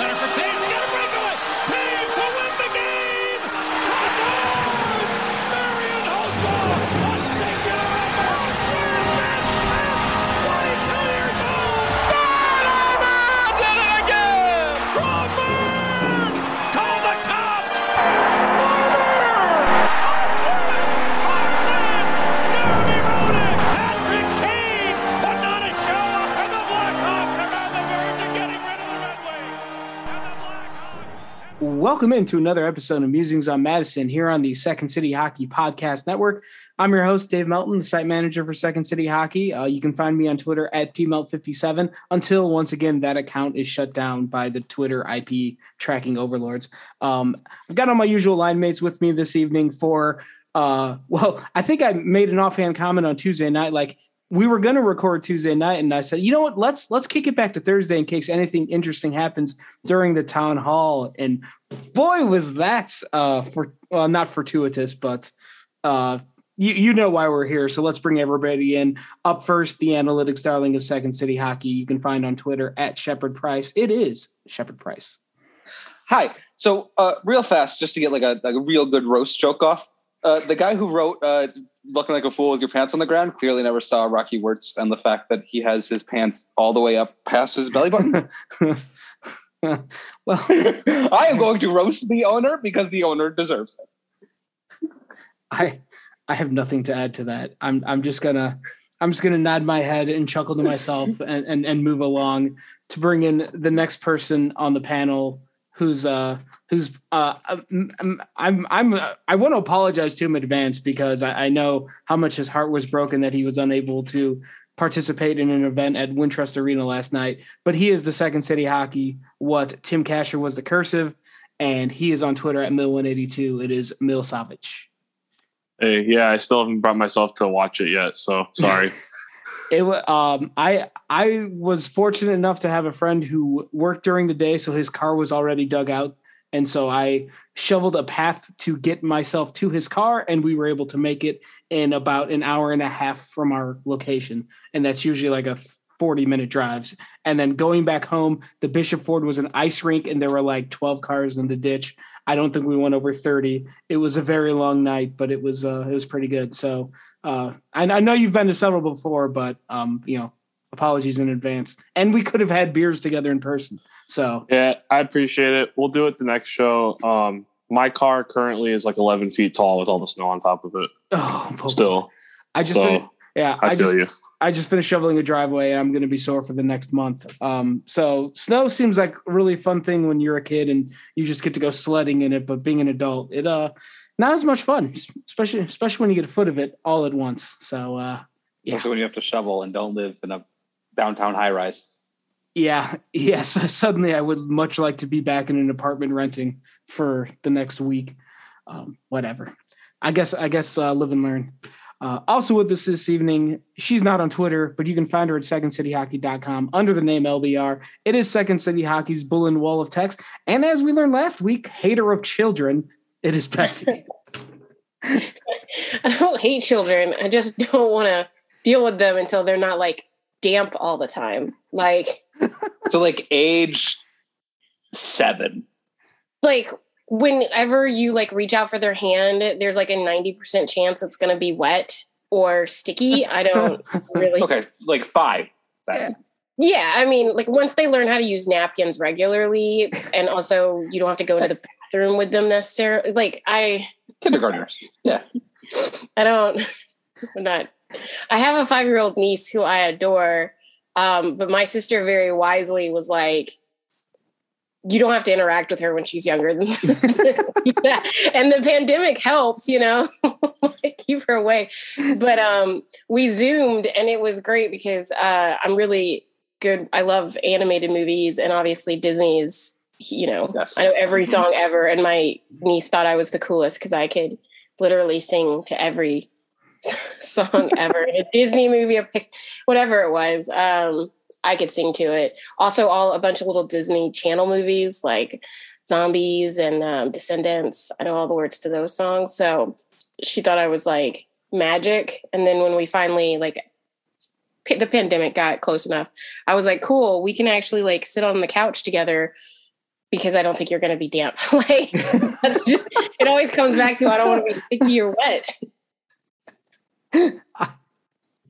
center for Welcome into another episode of Musings on Madison here on the Second City Hockey Podcast Network. I'm your host, Dave Melton, the site manager for Second City Hockey. Uh, you can find me on Twitter at dmelt57 until once again that account is shut down by the Twitter IP tracking overlords. Um, I've got all my usual line mates with me this evening for, uh, well, I think I made an offhand comment on Tuesday night, like, we were going to record Tuesday night, and I said, you know what? Let's let's kick it back to Thursday in case anything interesting happens during the town hall. And boy, was that uh, for well, not fortuitous, but uh, you you know why we're here. So let's bring everybody in. Up first, the analytics darling of Second City Hockey. You can find on Twitter at Shepherd Price. It is Shepherd Price. Hi. So, uh, real fast, just to get like a, like a real good roast joke off. Uh, the guy who wrote uh, "Looking Like a Fool with Your Pants on the Ground" clearly never saw Rocky Wirtz and the fact that he has his pants all the way up past his belly button. well, I am going to roast the owner because the owner deserves it. I I have nothing to add to that. I'm I'm just gonna I'm just gonna nod my head and chuckle to myself and, and and move along to bring in the next person on the panel who's uh who's uh I'm I'm, I'm uh, I want to apologize to him in advance because I, I know how much his heart was broken that he was unable to participate in an event at Wintrust Arena last night. But he is the second city hockey what Tim Kasher was the cursive, and he is on Twitter at Mill182. It is Mill Savage. Hey, yeah, I still haven't brought myself to watch it yet, so sorry. It um I I was fortunate enough to have a friend who worked during the day, so his car was already dug out, and so I shoveled a path to get myself to his car, and we were able to make it in about an hour and a half from our location, and that's usually like a 40 minute drives. And then going back home, the Bishop Ford was an ice rink, and there were like 12 cars in the ditch. I don't think we went over 30. It was a very long night, but it was uh, it was pretty good. So uh, I, I know you've been to several before, but um, you know, apologies in advance. And we could have had beers together in person. So yeah, I appreciate it. We'll do it the next show. Um, my car currently is like 11 feet tall with all the snow on top of it. oh. Still, I just so yeah, I, I, feel just you. I just finished shoveling a driveway, and I'm going to be sore for the next month. Um, so snow seems like a really fun thing when you're a kid and you just get to go sledding in it. But being an adult, it uh not as much fun, especially especially when you get a foot of it all at once. So uh, Yeah. Especially when you have to shovel and don't live in a downtown high rise. yeah, yes. Suddenly, I would much like to be back in an apartment renting for the next week. Um, whatever. I guess I guess uh, live and learn. Uh, also with us this evening, she's not on Twitter, but you can find her at secondcityhockey.com under the name LBR. It is Second City Hockey's bulletin wall of text. And as we learned last week, hater of children, it is Betsy. I don't hate children. I just don't want to deal with them until they're not like damp all the time. Like, So, like, age seven. like whenever you like reach out for their hand, there's like a 90% chance it's going to be wet or sticky. I don't really. Okay, like five. Seven. Yeah, I mean, like once they learn how to use napkins regularly, and also you don't have to go to the bathroom with them necessarily. Like I, Kindergartners. Yeah. I don't. I'm not. I have a five year old niece who I adore, um, but my sister very wisely was like, "You don't have to interact with her when she's younger than that." And the pandemic helps, you know, keep her away. But um, we zoomed, and it was great because uh, I'm really good. I love animated movies, and obviously Disney's. You know, Yes. I know every song ever, and my niece thought I was the coolest because I could literally sing to every song ever in a Disney movie, a pic, whatever it was. Um, I could sing to it. Also, all a bunch of little Disney Channel movies like Zombies and um, Descendants. I know all the words to those songs. So she thought I was like magic. And then when we finally like pa- the pandemic got close enough, I was like, cool, we can actually like sit on the couch together because I don't think you're going to be damp. like just, it always comes back to I don't want to be sticky or wet.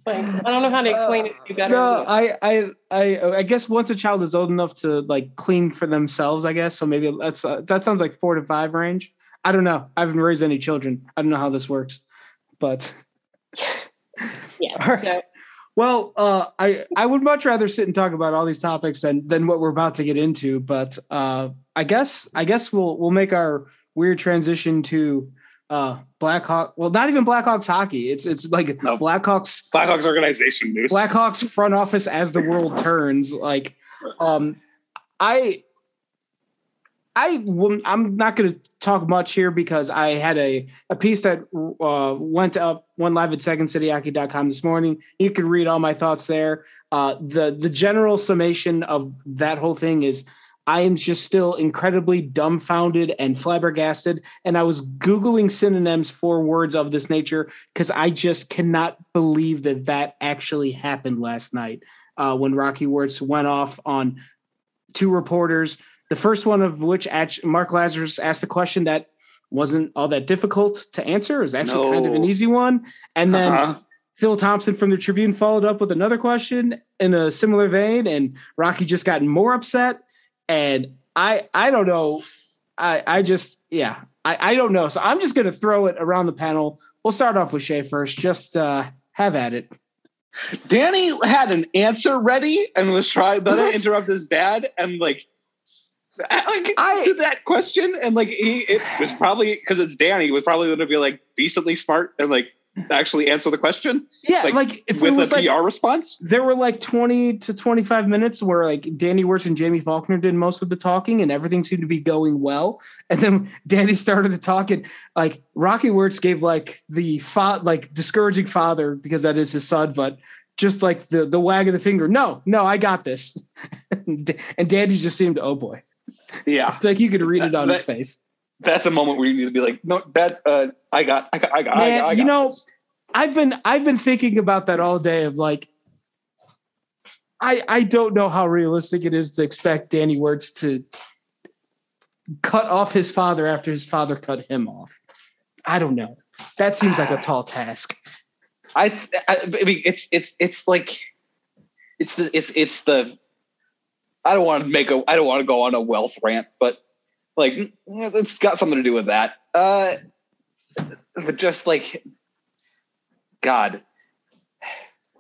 Like, I don't know how to explain it. To you got no, I, I, I, I guess once a child is old enough to like clean for themselves, I guess. So maybe that's uh, that sounds like four to five range. I don't know. I haven't raised any children. I don't know how this works, but yeah. Right. So well, uh, I I would much rather sit and talk about all these topics than than what we're about to get into. But uh, I guess I guess we'll we'll make our weird transition to uh, Blackhawk. Well, not even Blackhawks hockey. It's it's like No. Blackhawks Blackhawks organization news. Blackhawks front office as the world turns. Like, um, I, I, will- I'm not going to talk much here because I had a, a piece that uh, went up, went live at secondcityhockey.com this morning. You can read all my thoughts there. Uh, the the general summation of that whole thing is. I am just still incredibly dumbfounded and flabbergasted. And I was Googling synonyms for words of this nature because I just cannot believe that that actually happened last night uh, when Rocky Wirtz went off on two reporters. The first one of which Mark Lazerus asked a question that wasn't all that difficult to answer. It was actually kind of an easy one. And then Uh-huh. Phil Thompson from the Tribune followed up with another question in a similar vein, and Rocky just got more upset. And I I don't know. I I just yeah I I don't know. So I'm just gonna throw it around the panel. We'll start off with Shay first. Just uh, have at it. Danny had an answer ready and was trying then to interrupt his dad and like like I- to that question and like he it was probably because it's Danny was probably going to be like decently smart and like actually answer the question Yeah, like, Like, if it with was a like PR response. there were like 20 to 25 minutes where like Danny Wirtz and Jaime Faulkner did most of the talking and everything seemed to be going well. And then Danny started to talk and like Rocky Wirtz gave like the fa- like discouraging father because that is his son, but just like the the wag of the finger. No, no, I got this. and Danny just seemed, oh boy. Yeah, It's like you could read it on his face. That's a moment where you need to be like, no, that uh, I got, I got, I got, I got, I you know, this. I've been I've been thinking about that all day of like I I don't know how realistic it is to expect Danny Wirtz to cut off his father after his father cut him off. I don't know. That seems like a tall task. I, I, I mean, it's it's it's like it's the it's it's the. I don't want to make a. I don't want to go on a wealth rant, but like it's got something to do with that. Uh, but just like, God,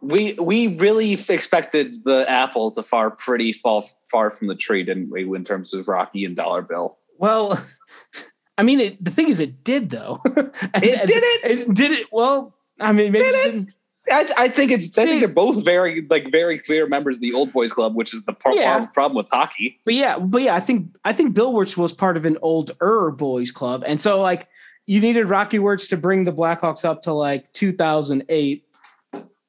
we we really expected the apple to far pretty fall far from the tree, didn't we? In terms of Rocky and Dollar Bill, Well, I mean, it, the thing is, it did though. And- It did it? It did it. Well, I mean, maybe Did it it? didn't. I, I think it's. I think they're both very like very clear members of the old boys club, which is the pro- Yeah. problem with hockey. But yeah, but yeah, I think I think Bill Wirtz was part of an older boys club, and so like you needed Rocky Wirtz to bring the Blackhawks up to like 2008,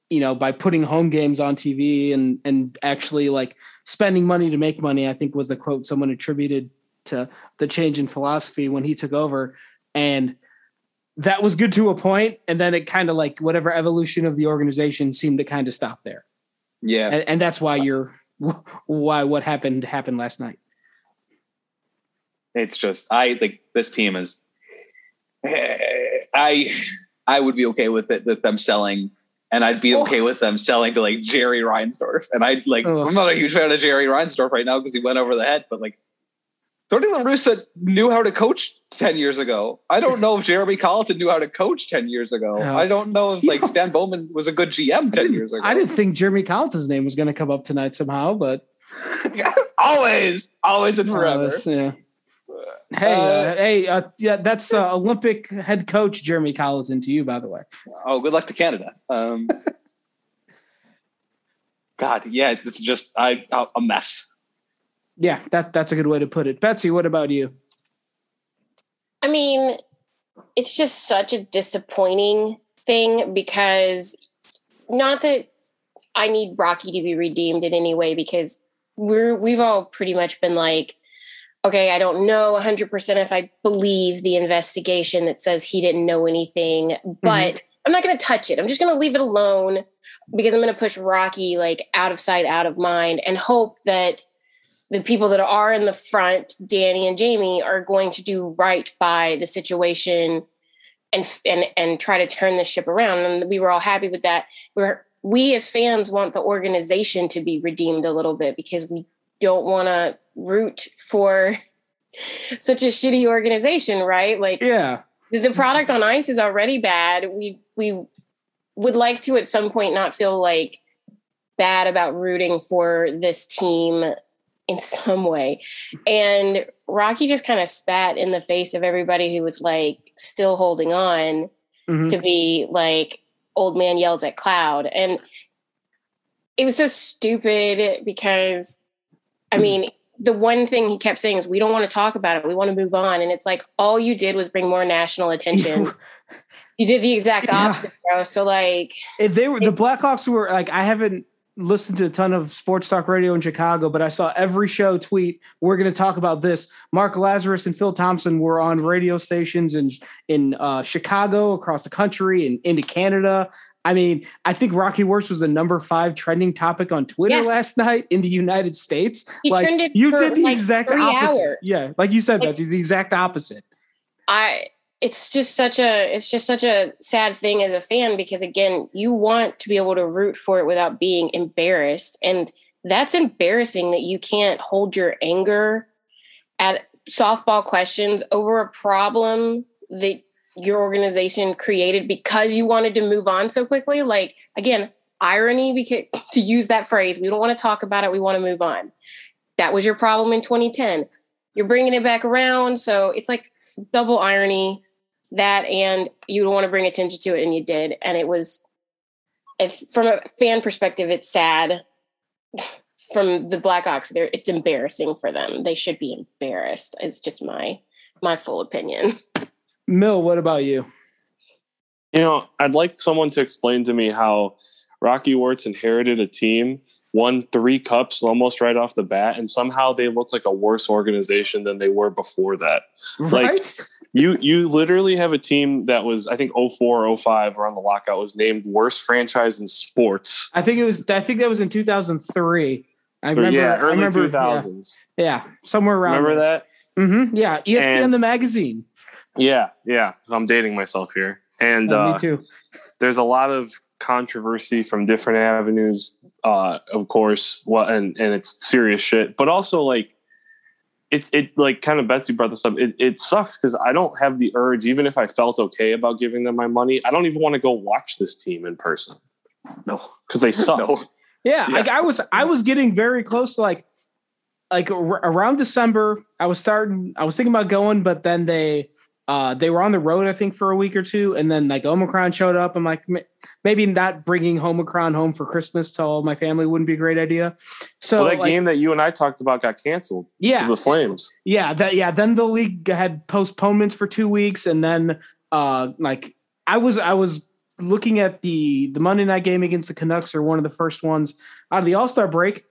you know, by putting home games on TV and and actually like spending money to make money. I think was the quote someone attributed to the change in philosophy when he took over, and that was good to a point, and then it kind of like whatever evolution of the organization seemed to kind of stop there, Yeah. and, and that's why you're why what happened happened last night. it's just I think this team is. I I would be okay with it with them selling, and I'd be Oh. okay with them selling to like Jerry Reinsdorf. And I'd like Ugh. I'm not a huge fan of Jerry Reinsdorf right now because he went over the head, but like Tony La Russa knew how to coach ten years ago. I don't know if Jeremy Colliton knew how to coach ten years ago. No. I don't know if like Stan Bowman was a good GM ten years ago. I didn't think Jeremy Colliton's name was going to come up tonight somehow, but always, always and uh, forever. it's- yeah. Hey, uh, Uh, hey, uh, yeah, that's uh, Olympic head coach Jeremy Colliton to you, by the way. Oh, good luck to Canada. Um, God, yeah, it's just I a mess. Yeah, that that's a good way to put it. Betsy, what about you? I mean, it's just such a disappointing thing because not that I need Rocky to be redeemed in any way because we're we've all pretty much been like, okay, I don't know 100% if I believe the investigation that says he didn't know anything, mm-hmm. but I'm not going to touch it. I'm just going to leave it alone because I'm going to push Rocky like out of sight, out of mind and hope that the people that are in the front, Danny and Jamie, are going to do right by the situation and and and try to turn the ship around. And we were all happy with that. We're we as fans want the organization to be redeemed a little bit because we don't want to root for such a shitty organization, right? Like Yeah. the product on ice is already bad. We we would like to at some point not feel like bad about rooting for this team in some way. And Rocky just kind of spat in the face of everybody who was like still holding on Mhm. to be like old man yells at cloud and it was so stupid because i mean the one thing he kept saying is we don't want to talk about it we want to move on and it's like all you did was bring more national attention you did the exact Yeah. opposite bro so like If they were the Blackhawks were like I haven't listened to a ton of sports talk radio in Chicago, but I saw every show tweet we're going to talk about this. Mark Lazerus and Phil Thompson were on radio stations in in uh, Chicago, across the country, and into Canada. I mean, I think Rocky Wirtz was the number five trending topic on Twitter Yeah. last night in the United States. He like you did the like, exact opposite. hours. Yeah, like you said, Like- Betsy, the exact opposite. I it's just such a it's just such a sad thing as a fan because again, you want to be able to root for it without being embarrassed. And that's embarrassing that you can't hold your anger at softball questions over a problem that your organization created because you wanted to move on so quickly. Like again irony because to use that phrase we don't want to talk about it we want to move on. That was your problem in 2010 you're bringing it back around so it's like double irony that and you don't want to bring attention to it and you did and it was it's from a fan perspective it's sad from the Blackhawks there it's embarrassing for them. They should be embarrassed. It's just my my full opinion. Mill, what about you? You know, I'd like someone to explain to me how Rocky Wirtz inherited a team, won three cups almost right off the bat, and somehow they look like a worse organization than they were before that. Like- Right? You you literally have a team that was I think 04 or 05 around the lockout was named worst franchise in sports. I think it was. I think that was in 2003. I remember. yeah, I early remember, 2000s. Yeah, yeah, somewhere around. Remember that? Mm-hmm. Yeah, ESPN And- the magazine. Yeah, yeah. I'm dating myself here. And Oh, uh, me too. there's a lot of controversy from different avenues uh of course what and and it's serious shit but also like it's it like kind of betsy brought this up it, it sucks because i don't have the urge even if i felt okay about giving them my money i don't even want to go watch this team in person No. because they suck No. Yeah, Yeah. like I was. I was getting very close to like, like ar- around December. I was starting. I was thinking about going, but then they. Uh, they were on the road, I think, for a week or two, and then like Omicron showed up. I'm like, maybe not bringing Omicron home for Christmas to all my family wouldn't be a great idea. So well, that like, game that you and i talked about got canceled yeah, the flames Yeah, that yeah. Then the league had postponements for two weeks, and then uh, like I was I was looking at the the Monday night game against the Canucks, or one of the first ones out of the All Star break.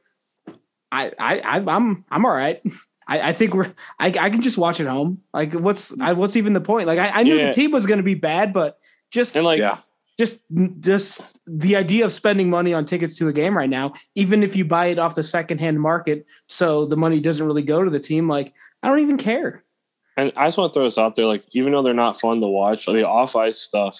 I I I- I'm I'm all right. I, I think we're I, I can just watch at home. Like what's I, what's even the point? Like I, I knew Yeah. the team was going to be bad, but just and like yeah. just just the idea of spending money on tickets to a game right now, even if you buy it off the secondhand market, so the money doesn't really go to the team. Like I don't even care. And I just want to throw this out there, like even though they're not fun to watch, the off ice stuff,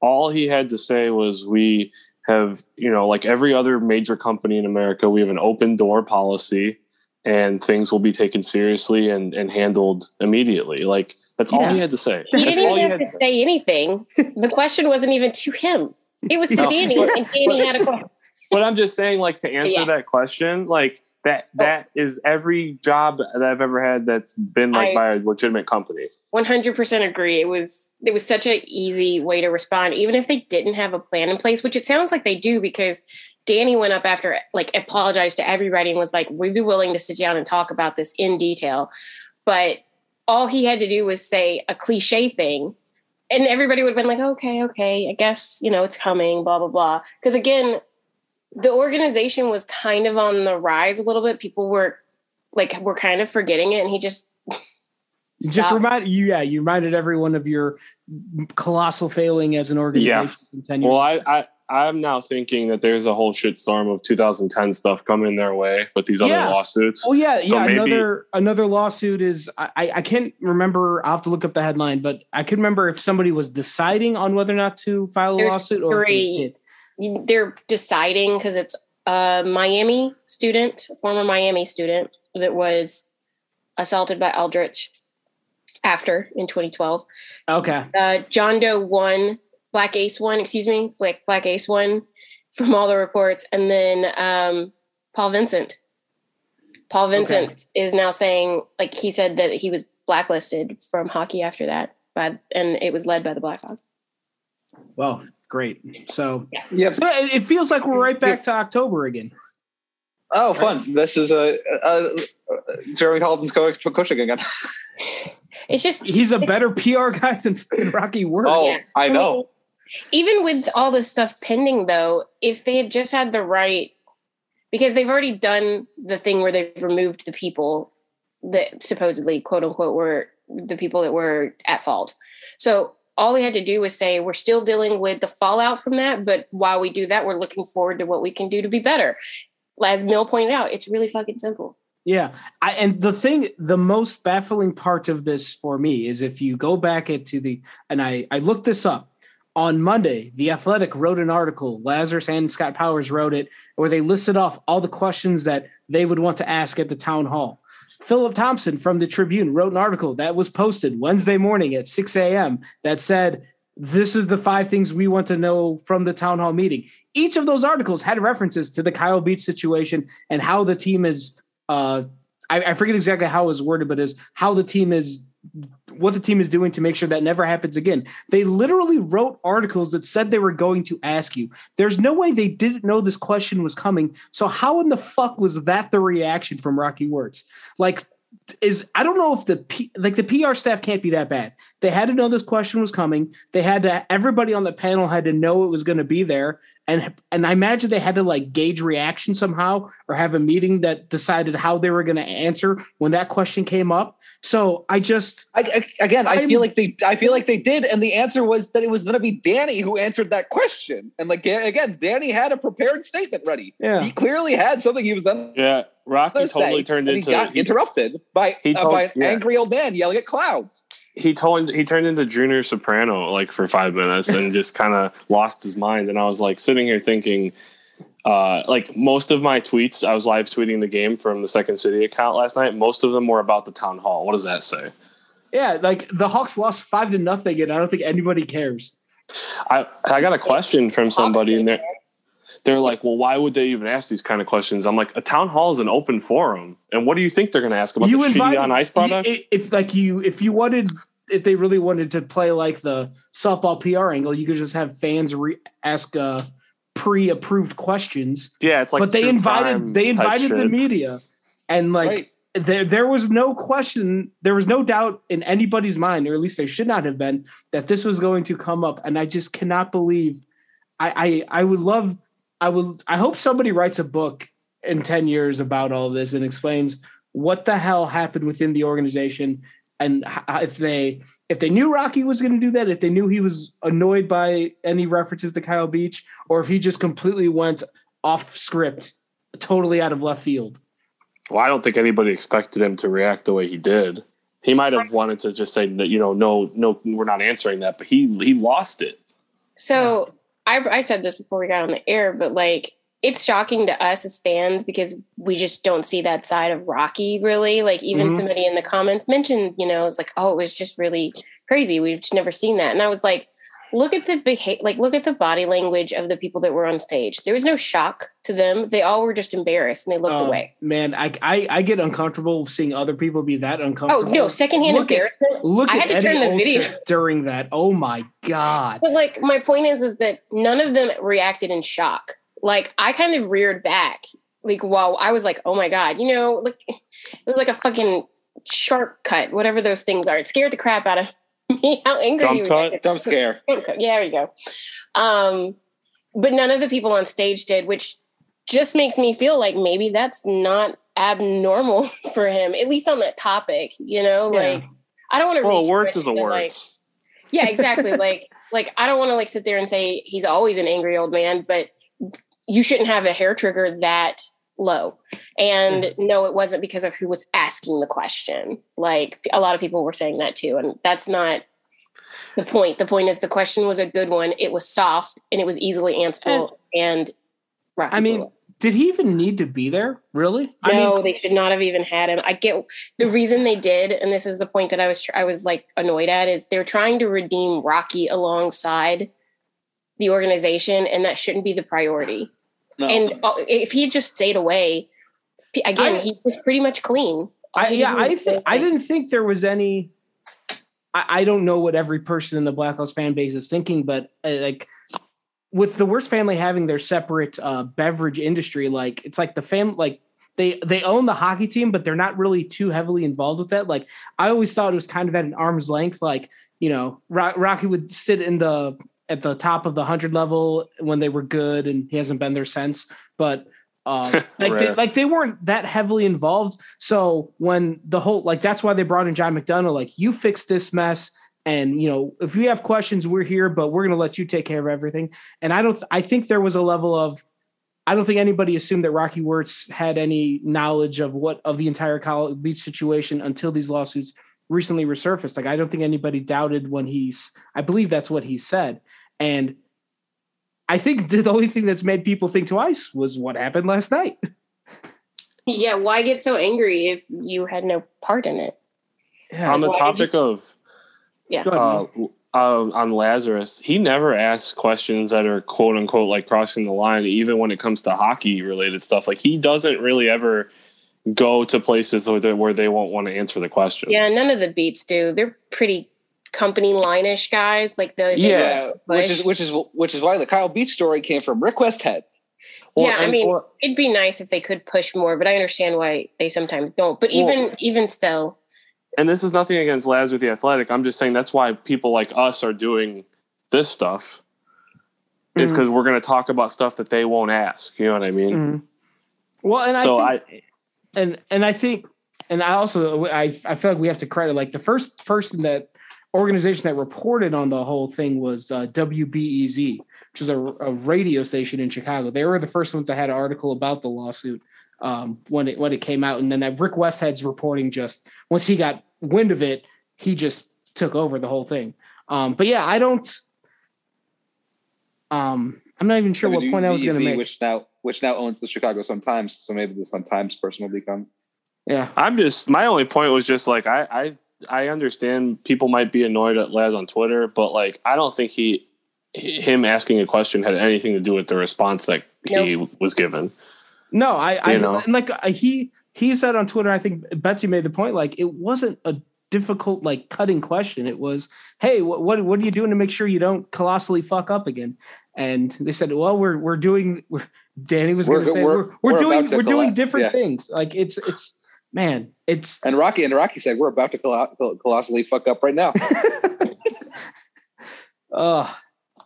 all he had to say was we have, you know, like every other major company in America, we have an open door policy and things will be taken seriously and, and handled immediately. Like that's all Yeah. he had to say. he That's didn't all he had have to say. say anything the question wasn't even to him it was to No. danny and danny had a question But I'm just saying, like, to answer Yeah. that question, like that oh. that is every job that I've ever had that's been like I- by a legitimate company. 100% agree it was it was such an easy way to respond even if they didn't have a plan in place which it sounds like they do because danny went up after like apologized to everybody and was like we'd be willing to sit down and talk about this in detail but all he had to do was say a cliche thing and everybody would have been like okay okay i guess you know it's coming blah blah blah because again the organization was kind of on the rise a little bit people were like were kind of forgetting it and he just Just stopped. remind you, yeah, you reminded everyone of your colossal failing as an organization. in 10 years. Well, I, I I'm now thinking that there's a whole shitstorm of 2010 stuff coming their way with these other Yeah. lawsuits. Oh yeah, So yeah. maybe- another another lawsuit is I, I I can't remember. I'll have to look up the headline, but I can remember if somebody was deciding on whether or not to file a There's lawsuit or they three. did. You- They're deciding because it's a Miami student, former Miami student that was assaulted by Aldrich after in 2012. Okay. uh, John Doe one, Black Ace one, excuse me, Black Black Ace one, from all the reports, and then um, Paul Vincent. Paul Vincent is now saying, like he said that he was blacklisted from hockey after that, by and it was led by the Blackhawks. Well, great. So, Yep. so it, it feels like we're right back to October again. Oh, fun! This is a, uh Jeremy Colliton's coach coaching again. It's just He's a better PR guy than Rocky Wirtz. Oh, Yeah. I know. Even with all this stuff pending though if they had just had the right because they've already done the thing where they've removed the people that supposedly quote unquote were the people that were at fault. So all we had to do was say we're still dealing with the fallout from that but while we do that we're looking forward to what we can do to be better. As mill pointed out it's really fucking simple. Yeah, I, and the thing, the most baffling part of this for me is if you go back into the, and I I looked this up on Monday. The Athletic wrote an article. Lazerus and Scott Powers wrote it, where they listed off all the questions that they would want to ask at the town hall. Philip Thompson from the Tribune wrote an article that was posted Wednesday morning at 6 a.m. that said, This is the five things we want to know from the town hall meeting. Each of those articles had references to the Kyle Beach situation and how the team is uh, I, I forget exactly how it was worded, but is how the team is what the team is doing to make sure that never happens again. They literally wrote articles that said they were going to ask you. There's no way they didn't know this question was coming. So how in the fuck was that the reaction from Rocky Wirtz? Like is I don't know if the P, like the PR staff can't be that bad. They had to know this question was coming. They had to everybody on the panel had to know it was going to be there and and I imagine they had to like gauge reaction somehow or have a meeting that decided how they were going to answer when that question came up. So I just I, I, again, I I'm- feel like they, I feel like they did, and the answer was that it was going to be Danny who answered that question. And like again, Danny had a prepared statement ready. yeah. He clearly had something he was done. Yeah, Rocky to totally say, turned and into he got he, interrupted by he uh, by an yeah. angry old man yelling at clouds. He told he turned into Junior Soprano like for five minutes and just kind of lost his mind. And I was like sitting here thinking, uh, like most of my tweets, I was live tweeting the game from the Second City account last night. Most of them were about the town hall. What does that say? Yeah, like the Hawks lost five to nothing, and I don't think anybody cares. I I got a question from somebody and they're they're like, well, why would they even ask these kind of questions? I'm like, a town hall is an open forum, and what do you think they're going to ask about the shitty on ice product? If like you, if you wanted, if they really wanted to play like the softball PR angle, you could just have fans re- ask uh, pre-approved questions. yeah, it's like but they invited they invited the shit. media, and like right. there there was no question, there was no doubt in anybody's mind, or at least there should not have been, that this was going to come up. And I just cannot believe. I I, I would love. I would. I hope somebody writes a book in ten years about all this and explains what the hell happened within the organization and if they if they knew Rocky was going to do that, if they knew he was annoyed by any references to Kyle Beach, or if he just completely went off script, totally out of left field. Well, I don't think anybody expected him to react the way he did. He might have wanted to just say that you know, no, no, we're not answering that, but he he lost it. So I, I said this before we got on the air, but like it's shocking to us as fans because we just don't see that side of Rocky really. Like even Mhm. somebody in the comments mentioned, you know, it's like, oh, it was just really crazy. We've just never seen that. And I was like, look at the behavior, like look at the body language of the people that were on stage. There was no shock to them. They all were just embarrassed and they looked Um, away. Man, I, I I get uncomfortable seeing other people be that uncomfortable. Oh no, secondhand Look at- embarrassment. Look I at had to Eddie turn the video. during that. Oh my god. But like my point is is that none of them reacted in shock. Like I kind of reared back. Like while I was like, oh my God, you know, like it was like a fucking sharp cut, whatever those things are. It scared the crap out of me. How angry Jump you cut? were. Jump scare. Cut. Yeah, there you go. Um, but none of the people on stage did, which just makes me feel like maybe that's not abnormal for him, at least on that topic, you know? Yeah. Like I don't want to Well, words is a to, like- yeah, exactly. like like I don't want to like sit there and say he's always an angry old man, but you shouldn't have a hair trigger that low. And Mm-hmm. no, it wasn't because of who was asking the question. Like a lot of people were saying that too, and that's not the point. The point is the question was a good one. It was soft and it was easily answerable. And, Rocky I mean, did he even need to be there? Really? I no, mean, they should not have even had him. I get the reason they did, and this is the point that I was I was like annoyed at is they're trying to redeem Rocky alongside the organization, and that shouldn't be the priority. No. And uh, if he just stayed away, again, I- he was pretty much clean. I, yeah, I th- say, I didn't think there was any. I, I don't know what every person in the Blackhawks fan base is thinking, but uh, like with the Wirtz family having their separate uh, beverage industry, like it's like the fam like they they own the hockey team, but they're not really too heavily involved with that. Like I always thought it was kind of at an arm's length. Like you know, Ro- Rocky would sit in the at the top of the hundred level when they were good, and he hasn't been there since. But um, like they, like they weren't that heavily involved. So when the whole like that's why they brought in John McDonough. Like you fix this mess, and you know if you have questions, we're here, but we're gonna let you take care of everything. And I don't. I think there was a level of. I don't think anybody assumed that Rocky Wirtz had any knowledge of what of the entire Colorado Beach situation until these lawsuits recently resurfaced. Like I don't think anybody doubted when he's. I believe that's what he said, and I think the only thing that's made people think twice was what happened last night. yeah, why get so angry if you had no part in it? Yeah, on the why did topic of yeah, ahead, uh, Mo. uh, on Lazerus, he never asks questions that are quote unquote like crossing the line, even when it comes to hockey related stuff. Like he doesn't really ever go to places where they, where they won't want to answer the questions. Yeah, none of the beats do. They're pretty company line-ish guys. Like the they Yeah, which is which is which is why the Kyle Beach story came from Rick Westhead. Or- yeah, I mean, or- it'd be nice if they could push more, but I understand why they sometimes don't. But Well- even even still, and this is nothing against Laz with the Athletic. I'm just saying that's why people like us are doing this stuff. Is Mhm. because we're going to talk about stuff that they won't ask. You know what I mean? Mhm. Well, and So I think, and and I think, and I also I I feel like we have to credit like the first person that organization that reported on the whole thing was uh, WBEZ, which is a, a radio station in Chicago. They were the first ones that had an article about the lawsuit um, when it when it came out, and then that Rick Westhead's reporting just once he got wind of it, he just took over the whole thing. Um, but yeah, I don't. Um, I'm not even sure what point I was going to make. which now which now owns the Chicago Sun Times, so maybe the Sun Times person will become. yeah. I'm just my only point was just like I I I understand people might be annoyed at Laz on Twitter, but like I don't think he him asking a question had anything to do with the response that he was given. No, I, I know? and like he he said on Twitter. I think Betsy made the point. Like it wasn't a difficult like cutting question. It was, hey, what what, what are you doing to make sure you don't colossally fuck up again? And they said, well, we're we're doing. We're, Danny was going to say we're- we're we're, we're doing we're doing different yeah. things. Like it's it's man, it's And Rocky and Rocky said we're about to colo- colossally fuck up right now. uh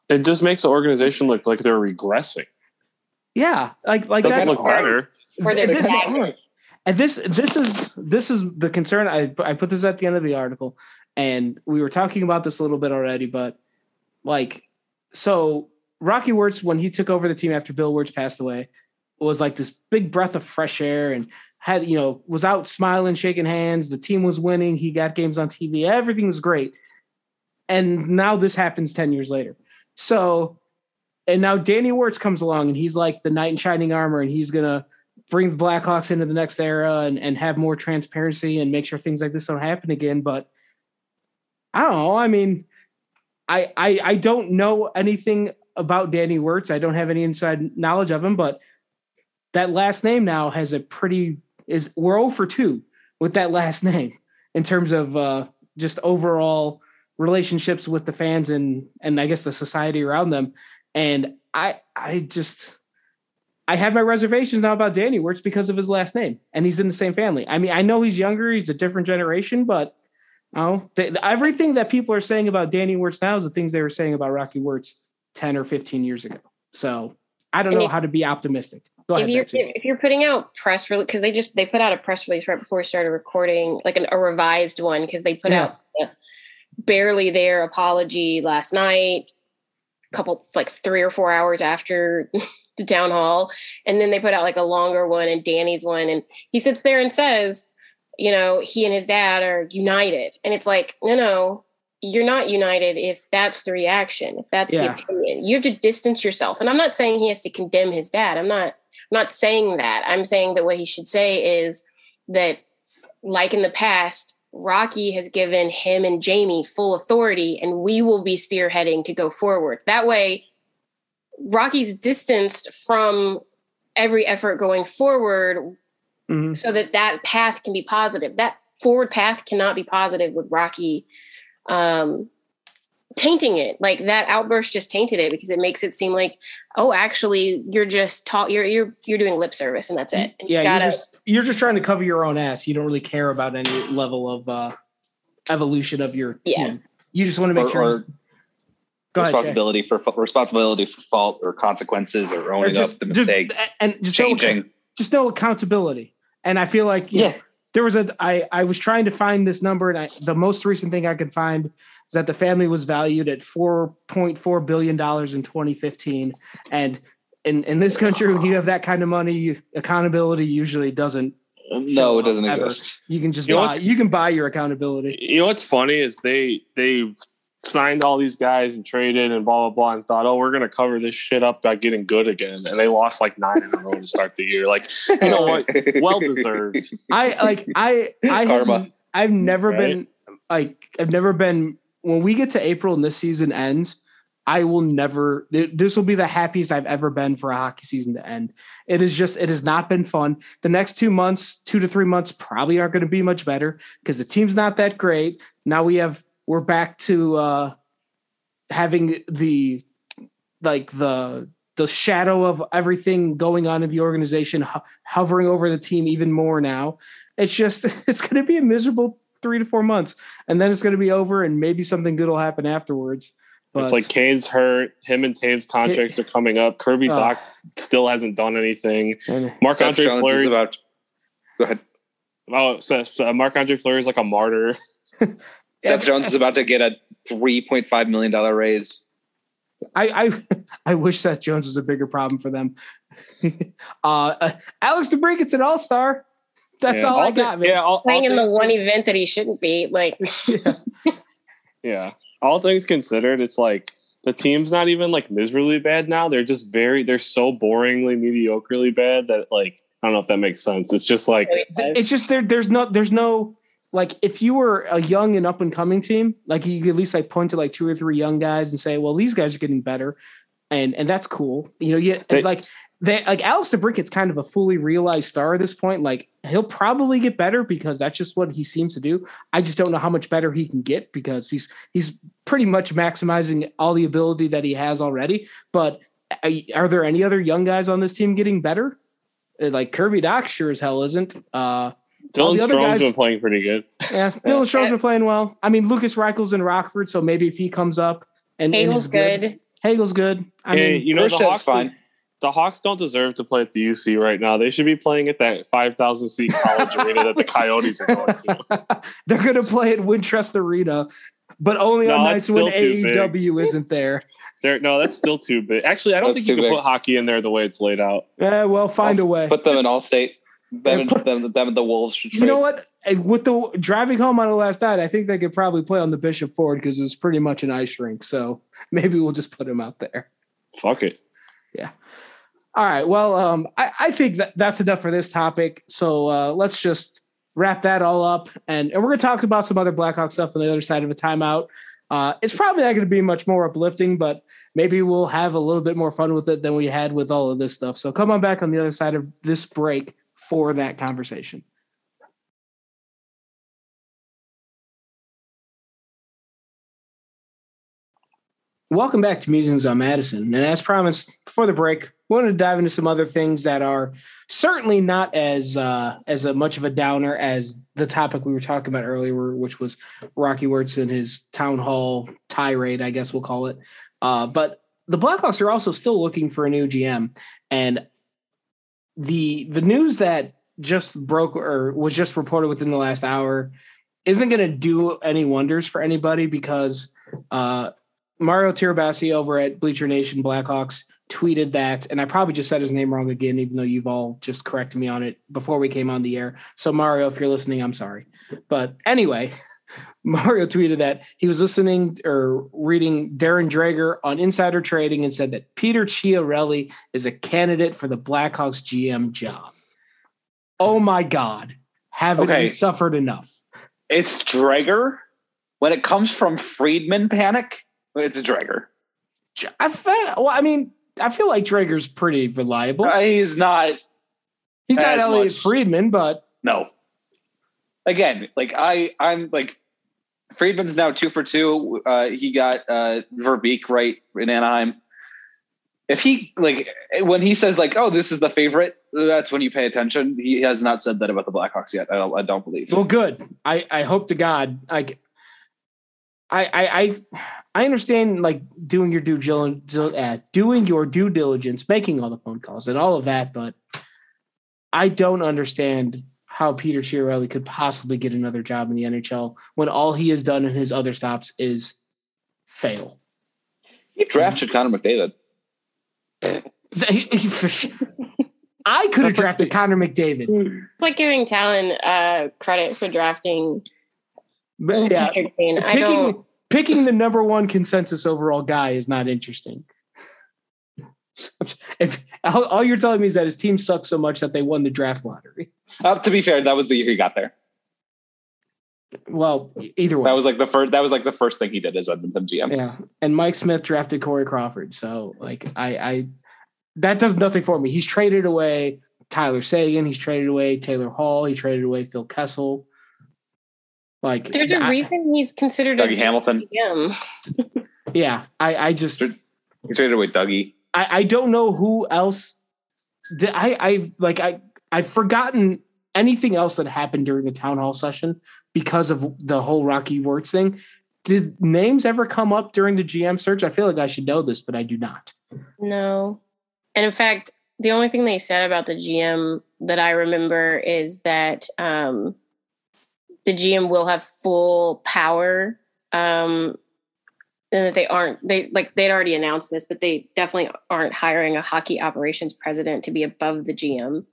It just makes the organization look like they're regressing. yeah, like like Doesn't that's look better. or they're this- stagnant. And this this is this is the concern. I I put this at the end of the article, and we were talking about this a little bit already, but like so Rocky Wirtz when he took over the team after Bill Wirtz passed away was like this big breath of fresh air and had you know was out smiling, shaking hands. The team was winning. He got games on TV. Everything was great. And now this happens ten years later. So and now Danny Wirtz comes along and he's like the knight in shining armor and he's gonna bring the Blackhawks into the next era and, and have more transparency and make sure things like this don't happen again. But I don't know. I mean, I I, I don't know anything about Danny Wirtz. I don't have any inside knowledge of him, but that last name now has a pretty is we're 0 for 2 with that last name in terms of uh, just overall relationships with the fans and and I guess the society around them. And I I just I have my reservations now about Danny Wirtz because of his last name, and he's in the same family. I mean, I know he's younger, he's a different generation, but oh, th- everything that people are saying about Danny Wirtz now is the things they were saying about Rocky Wirtz ten or fifteen years ago. So I don't And know if- how to be optimistic. Go if ahead, you're Betsy. if you're putting out press release because they just they put out a press release right before we started recording like an, a revised one because they put Yeah. out the, barely there apology last night, a couple like three or four hours after the town hall. And then they put out like a longer one and Danny's one. And he sits there and says, you know, he and his dad are united. And it's like, no, no, you're not united if that's the reaction, if that's Yeah. the opinion. You have to distance yourself. And I'm not saying he has to condemn his dad. I'm not I'm not saying that. I'm saying that what he should say is that, like in the past, Rocky has given him and Jamie full authority, and we will be spearheading to go forward. That way, Rocky's distanced from every effort going forward Mhm. so that that path can be positive. That forward path cannot be positive with Rocky um, tainting it. Like that outburst just tainted it because it makes it seem like, oh, actually, you're just talk. You're you're you're doing lip service, and that's it. And you Yeah, gotta- you're just you're just trying to cover your own ass. You don't really care about any level of uh, evolution of your Yeah. team. You just want to make or, sure. or go ahead, responsibility for responsibility for fault or consequences or Or owning just, up the just- mistakes, and just no, changing. just no accountability. And I feel like you know, Yeah. there was a I I was trying to find this number, and I, the most recent thing I could find is that the family was valued at four point four billion dollars in 2015, and in in this country, when you have that kind of money, you, accountability usually doesn't. No, it doesn't ever. exist. You can just You buy, you can buy your accountability. You know what's funny is they they signed all these guys and traded and blah blah blah and thought, oh, we're gonna cover this shit up by getting good again, and they lost like nine in a row to start the year. Like, you know what? Well deserved. I like I I Karma. have, I've never Right? been like I've never been when we get to April and this season ends, I will never this will be the happiest I've ever been for a hockey season to end. It is just it has not been fun. The next 2 months, 2 to 3 months probably aren't going to be much better because the team's not that great. Now we have we're back to uh having the like the the shadow of everything going on in the organization ho- hovering over the team even more now. It's just it's going to be a miserable three to four months, and then it's going to be over, and maybe something good will happen afterwards. But it's like Kane's hurt. Him and Toews contracts are coming up. Kirby Oh. Doc still hasn't done anything. Mark Seth Andre Jones is Fleury's about. Go ahead. oh, so, so Marc-Andre Fleury is like a martyr. Seth Jones is about to get a three point five million dollar raise. I, I I wish Seth Jones was a bigger problem for them. uh, uh, Alex DeBrincat's an all star. That's Yeah, all, I thi- got, man. Yeah, all, playing all in the things one con- event that he shouldn't be. Like, Yeah. All things considered, it's like the team's not even like miserably bad now. They're just very they're so boringly mediocrely bad that like I don't know if that makes sense. It's just like it's just there. There's no. There's no. Like if you were a young and up and coming team, like you could at least like point to like two or three young guys and say, well, these guys are getting better, and and that's cool. You know, yeah, They- like they like Alex DeBrincat's kind of a fully realized star at this point. Like he'll probably get better because that's just what he seems to do. I just don't know how much better he can get because he's he's pretty much maximizing all the ability that he has already. But uh, are there any other young guys on this team getting better? Uh, Like Kirby Dach sure as hell isn't. Uh, Dylan the other guys- been playing pretty good. yeah, Dylan Strome's been playing well. I mean, Lukas Reichel's in Rockford, so maybe if he comes up and, and Hagel's is good. Hagel's good. I Hey, mean, you know the Hawks fine. the Hawks don't deserve to play at the UC right now. They should be playing at that five thousand seat college arena that the Coyotes are going to. they're going to play at Wintrust Arena, but only No, on it's nights when still too big. AEW isn't there. They're, no, that's still too big. Actually, I don't That's think you can big. put hockey in there the way it's laid out. Yeah, well, find a way. Put them in Allstate. Them, and, put- them, them and the Wolves should you know what? With the driving home on the last night, I think they could probably play on the Bishop Ford because it's pretty much an ice rink. So maybe we'll just put him out there. Fuck it. Yeah. All right. Well, um, I, I think that that's enough for this topic. So uh, let's just wrap that all up, and and we're gonna talk about some other Blackhawk stuff on the other side of a timeout. Uh, it's probably not going to be much more uplifting, but maybe we'll have a little bit more fun with it than we had with all of this stuff. So come on back on the other side of this break for that conversation. Welcome back to Musings on Madison. And as promised before the break, we wanted to dive into some other things that are certainly not as uh, as a much of a downer as the topic we were talking about earlier, which was Rocky Wirtz and his town hall tirade, I guess we'll call it. Uh, but the Blackhawks are also still looking for a new GM, and the the news that just broke or was just reported within the last hour isn't going to do any wonders for anybody because uh, Mario Tirabassi over at Bleacher Nation Blackhawks tweeted that, and I probably just said his name wrong again, even though you've all just corrected me on it before we came on the air. So Mario, if you're listening, I'm sorry. But anyway, Mario tweeted that he was listening or reading Darren Dreger on Insider Trading and said that Peter Chiarelli is a candidate for the Blackhawks GM job. Oh my God. Haven't Okay. we suffered enough? It's Dreger. When it comes from Friedman panic, it's Dreger. I well, I mean, I feel like Dreger's pretty reliable. Uh, He's not. He's not Elliotte much. Friedman, but No. Again, like I, I'm like Friedman's now two for two. Uh, he got uh, Verbeek right in Anaheim. If he like when he says like, "Oh, this is the favorite," that's when you pay attention. He has not said that about the Blackhawks yet. I don't. I don't believe. well, good. I, I hope to God, I, I, I, I understand like doing your due uh, doing your due diligence, making all the phone calls and all of that, but I don't understand how Peter Chiarelli could possibly get another job in the NHL when all he has done in his other stops is fail. He drafted Connor McDavid. I could have That's like drafted the- Connor McDavid. It's like giving Tallon uh, credit for drafting But yeah, Patrick Kane. I don't. picking picking the number one consensus overall guy is not interesting. If all, all you're telling me is that his team sucks so much that they won the draft lottery. Uh, to be fair, that was the year he got there. Well, either way, That was like the first. That was like the first thing he did as Edmonton GM. yeah. And Mike Smith drafted Corey Crawford, so like I, I that does nothing for me. He's traded away Tyler Seguin. He's traded away Taylor Hall. He traded away Phil Kessel. Like There's a I- reason he's considered a Hamilton. GM. yeah, I, I just He traded away Dougie. I, I don't know who else. Did, I I like I I've forgotten anything else that happened during the town hall session because of the whole Rocky Wirtz thing. Did names ever come up during the GM search? I feel like I should know this, but I do not. No. And in fact, the only thing they said about the GM that I remember is that um, the GM will have full power. Um, and that they aren't they like they'd already announced this, but they definitely aren't hiring a hockey operations president to be above the GM.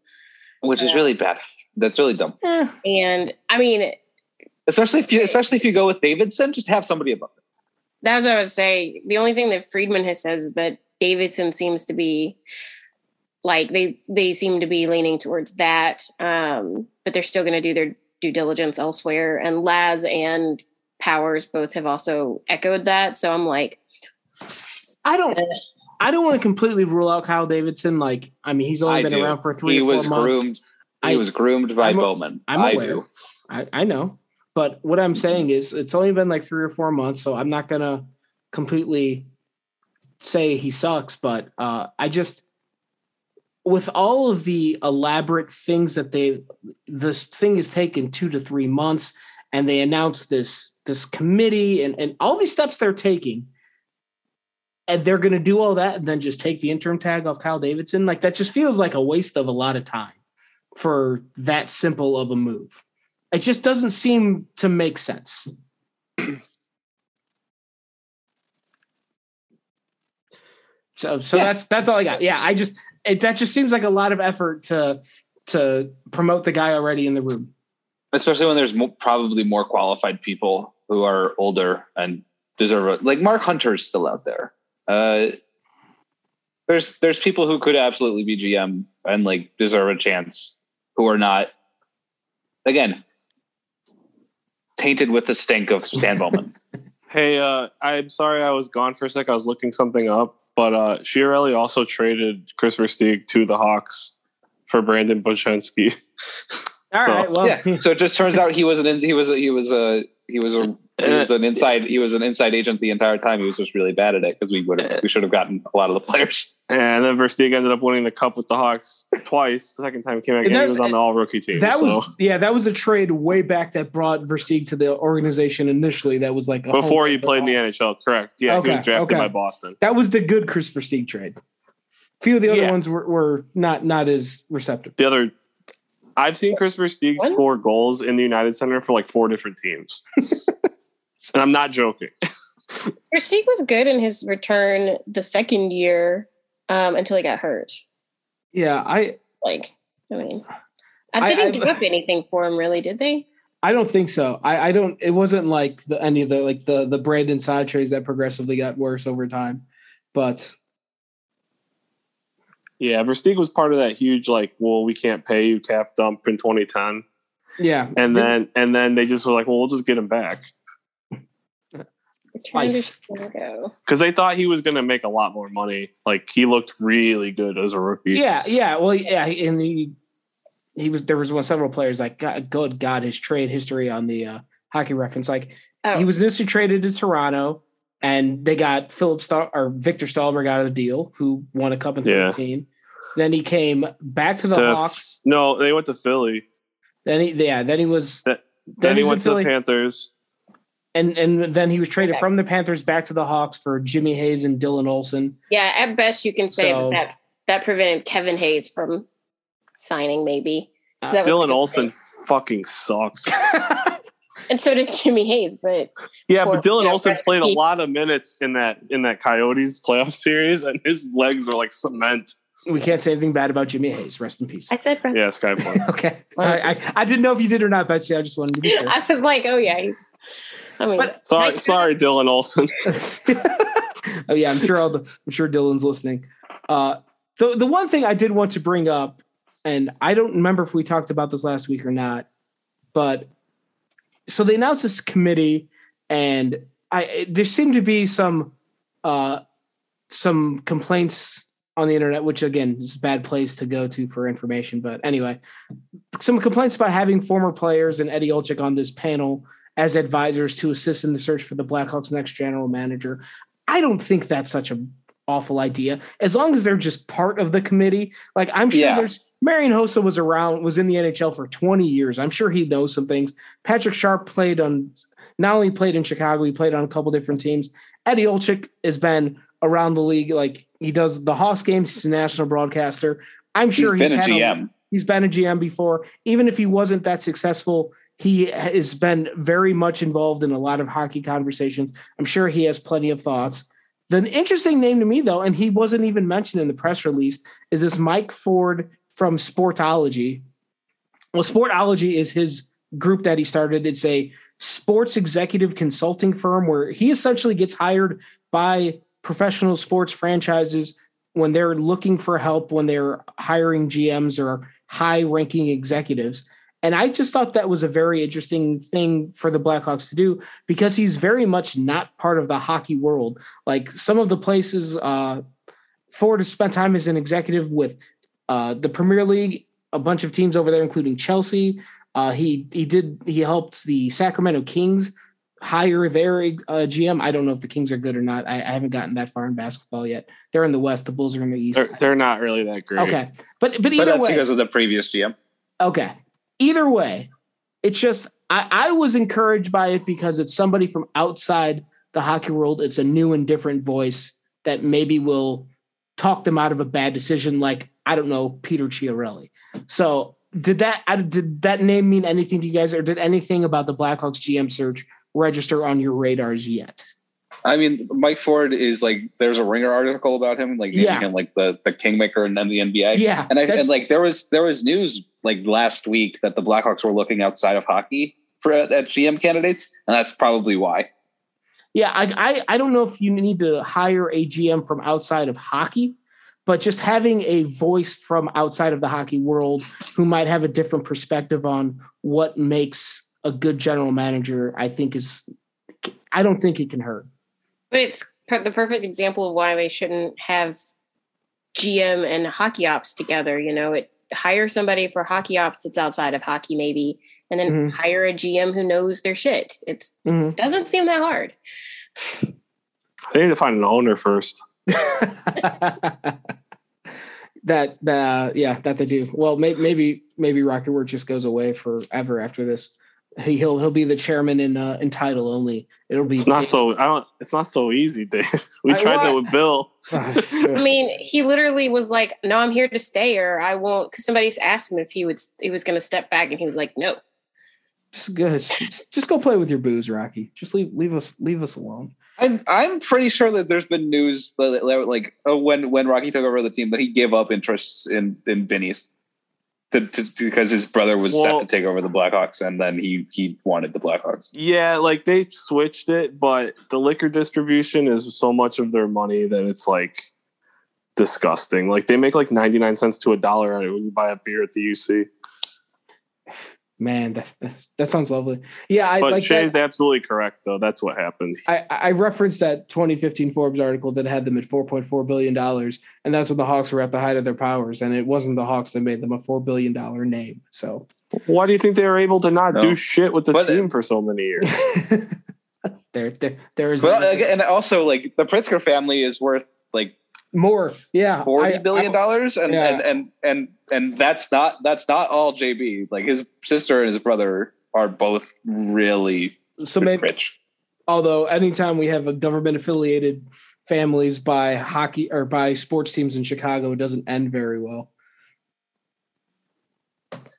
which is really bad. That's really dumb. Eh, And I mean, Especially if you, especially if you go with Davidson, just have somebody above him. That's what I would say. The only thing that Friedman has says is that Davidson seems to be like they they seem to be leaning towards that, um, but they're still going to do their due diligence elsewhere. And Laz and Powers both have also echoed that. So I'm like, I don't. I don't want to completely rule out Kyle Davidson. Like, I mean, he's only I been do. around for three He or four was months. groomed. He I- was groomed by I'm a- Bowman. I'm I aware. do. I, I know, but what I'm saying is, it's only been like three or four months, so I'm not gonna completely say he sucks. But uh, I just, with all of the elaborate things that they, this thing has taken two to three months, and they announced this this committee and and all these steps they're taking. And they're going to do all that and then just take the interim tag off Kyle Davidson. Like that just feels like a waste of a lot of time for that simple of a move. It just doesn't seem to make sense. so so Yeah. that's that's all I got. Yeah, I just it, that just seems like a lot of effort to to promote the guy already in the room. Especially when there's mo- probably more qualified people who are older and deserve it. Like Mark Hunter's still out there. Uh, there's there's people who could absolutely be GM and like deserve a chance who are not. Again, tainted with the stink of Stan Bowman. Hey, uh, I'm sorry I was gone for a sec. I was looking something up, but uh, Chiarelli also traded Chris Versteeg to the Hawks for Brandon Bochenski. All So- right, well, yeah. So it just turns out he was an in- he was a, he was a he was a he was an inside he was an inside agent the entire time. He was just really bad at it because we would have we should have gotten a lot of the players. And then Versteeg ended up winning the cup with the Hawks twice. The second time he came back, And and he was on the all rookie team. that so. was yeah, that was the trade way back that brought Versteeg to the organization initially. That was like a before he played in the NHL. Correct. Yeah, he was drafted okay. by Boston. That was the good Chris Versteeg trade. A few of the other Yeah. ones were, were not not as receptive. The other I've seen Christopher Versteeg What? score goals in the United Center for like four different teams, and I'm not joking. Versteeg was good in his return the second year um, until he got hurt. Yeah, I Like, I mean, I- I didn't I- give up anything for him, really, did they? I don't think so. I, I don't. It wasn't like the, any of the like the the Brandon Saad trades that progressively got worse over time. But Yeah, Versteeg was part of that huge like, well, we can't pay you cap dump in 2010, yeah, and then and then they just were like, well, we'll just get him back Twice. Because they thought he was going to make a lot more money. Like he looked really good as a rookie. yeah, yeah. Well, yeah, and he he was there was one several players like God, good God, his trade history on the uh, hockey reference. Like Oh, he was initially traded to Toronto, and they got Philip Stahl or Viktor Stalberg out of the deal, who won a cup in Yeah. thirteen. Then he came back to the To- Hawks. No, they went to Philly. Then he yeah. Then he was Then, then he was went to the Panthers. and and then he was traded Okay. from the Panthers back to the Hawks for Jimmy Hayes and Dylan Olsen. yeah, at best, you can say So- that that's, that prevented Kevin Hayes from signing, maybe. Uh, Dylan the Olsen fucking sucked. And so did Jimmy Hayes, but Yeah, Or, but Dylan you know, Olsen played in a lot of minutes in that in that Coyotes playoff series, and his legs are like cement. we can't say anything bad about Jimmy Hayes. Rest in peace. I said, Preston. Yeah, Skypoint. Okay, I, I I didn't know if you did or not, Betsy. I just wanted to be sure. I was like, oh, yeah. He's, I mean, But- Sorry, nice- sorry, Dylan Olsen. oh yeah, I'm sure. All the, I'm sure Dylan's listening. Uh, the the one thing I did want to bring up, and I don't remember if we talked about this last week or not, but so they announced this committee, and I there seemed to be some uh, some complaints on the internet, which again is a bad place to go to for information. But anyway, some complaints about having former players and Eddie Olczyk on this panel as advisors to assist in the search for the Blackhawks' next general manager. I don't think that's such an awful idea. As long as they're just part of the committee. Like I'm sure Yeah. there's Marian Hossa was around, was in the NHL for 20 years. I'm sure he knows some things. Patrick Sharp played on not only played in Chicago, he played on a couple different teams. Eddie Olczyk has been around the league, like he does the Hawks games. He's a national broadcaster. I'm sure He's sure been a had GM. he's been a GM before. Even if he wasn't that successful, he has been very much involved in a lot of hockey conversations. I'm sure he has plenty of thoughts. The interesting name to me, though, and he wasn't even mentioned in the press release, is this Mike Forde from Sportsology. Well, Sportsology is his group that he started. It's a sports executive consulting firm where he essentially gets hired by professional sports franchises when they're looking for help when they're hiring GMs or high ranking executives. And I just thought that was a very interesting thing for the Blackhawks to do because he's very much not part of the hockey world. Like some of the places uh, Forde has spent time as an executive with uh, the Premier League, a bunch of teams over there, including Chelsea. Uh, he he did he helped the Sacramento Kings hire their uh, GM. I don't know if the Kings are good or not. I, I haven't gotten that far in basketball yet. They're in the West. The Bulls are in the East. They're, they're not really that great. Okay, but but But either that's way, because of the previous GM. okay. Either way, it's just I, I was encouraged by it because it's somebody from outside the hockey world. It's a new and different voice that maybe will talk them out of a bad decision, like I don't know Peter Chiarelli. So did that did that name mean anything to you guys, or did anything about the Blackhawks GM search register on your radars yet? I mean, Mike Forde is like there's a Ringer article about him, like naming Yeah. him like the the kingmaker and then the NBA. Yeah, And I and like there was there was news like last week that the Blackhawks were looking outside of hockey for at, at GM candidates, and that's probably why. Yeah, I, I I don't know if you need to hire a GM from outside of hockey, but just having a voice from outside of the hockey world who might have a different perspective on what makes a good general manager, I think is I don't think it can hurt. But it's the perfect example of why they shouldn't have GM and hockey ops together. You know, it hire somebody for hockey ops that's outside of hockey, maybe, and then Mhm. hire a GM who knows their shit. It Mhm. doesn't seem that hard. They need to find an owner first. that uh, yeah, that they do. Well, maybe maybe maybe Rocky Wirtz just goes away forever after this. He, he'll he'll be the chairman in uh, in title only. It'll be It's not so. I don't. It's not so easy, Dave. We I- tried that with Bill. I mean, he literally was like, "No, I'm here to stay, or I won't." Because somebody asked him if he would, he was going to step back, and he was like, "No." Just good. Just, just go play with your booze, Rocky. Just leave leave us leave us alone. I'm I'm pretty sure that there's been news that, that, like uh, when when Rocky took over the team that he gave up interests in in Benny's. To, to, because his brother was set to take over the Blackhawks, and then he he wanted the Blackhawks. Yeah, like they switched it, but the liquor distribution is so much of their money that it's like disgusting. Like they make like ninety nine cents to a dollar when you buy a beer at the UC. Man, that that, that sounds lovely. Yeah, I But like that. Shay's absolutely correct though. That's what happened. I, I referenced that 2015 Forbes article that had them at 4.4 billion dollars, and that's when the Hawks were at the height of their powers. And it wasn't the Hawks that made them a four billion dollar name. So Why do you think they were able to not No. do shit with the But- team for so many years? there, there, there is Well, and also like the Pritzker family is worth like more. Yeah, forty I- billion I- dollars, and, Yeah. and and and and that's not that's not all JB. Like his sister and his brother are both really so maybe, rich. although anytime we have a government affiliated families by hockey or by sports teams in Chicago, it doesn't end very well.